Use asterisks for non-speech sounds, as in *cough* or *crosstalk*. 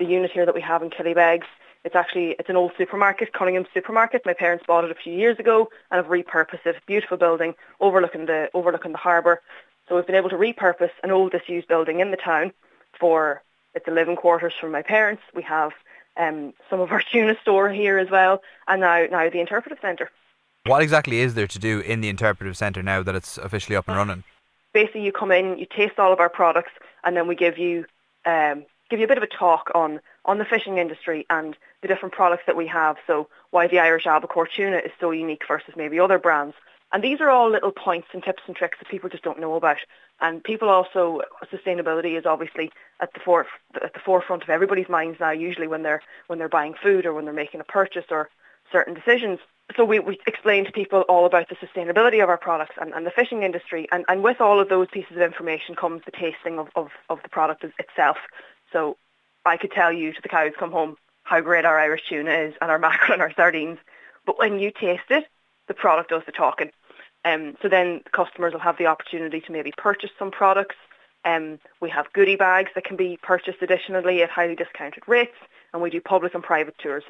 the unit here that we have in Killybegs, it's actually it's an old supermarket, Cunningham Supermarket. My parents bought it a few years ago and have repurposed it. Beautiful building overlooking the overlooking the harbour. So we've been able to repurpose an old disused building in the town for it's the living quarters for my parents. We have um, some of our *laughs* tuna store here as well, and now now the interpretive centre. What exactly is there to do in the interpretive centre now that it's officially up and running? Basically, you come in, you taste all of our products, and then we give you um, give you a bit of a talk on on the fishing industry and the different products that we have. So why the Irish albacore tuna is so unique versus maybe other brands. And these are all little points and tips and tricks that people just don't know about. And people also, sustainability is obviously at the, for, at the forefront of everybody's minds now, usually when they're, when they're buying food or when they're making a purchase or certain decisions. So we, we explain to people all about the sustainability of our products and, and the fishing industry. And, and with all of those pieces of information comes the tasting of, of, of the product itself. So I could tell you to the cows come home how great our Irish tuna is and our mackerel and our sardines. But when you taste it, the product does the talking. Um, so then customers will have the opportunity to maybe purchase some products. Um, we have goodie bags that can be purchased additionally at highly discounted rates, and we do public and private tours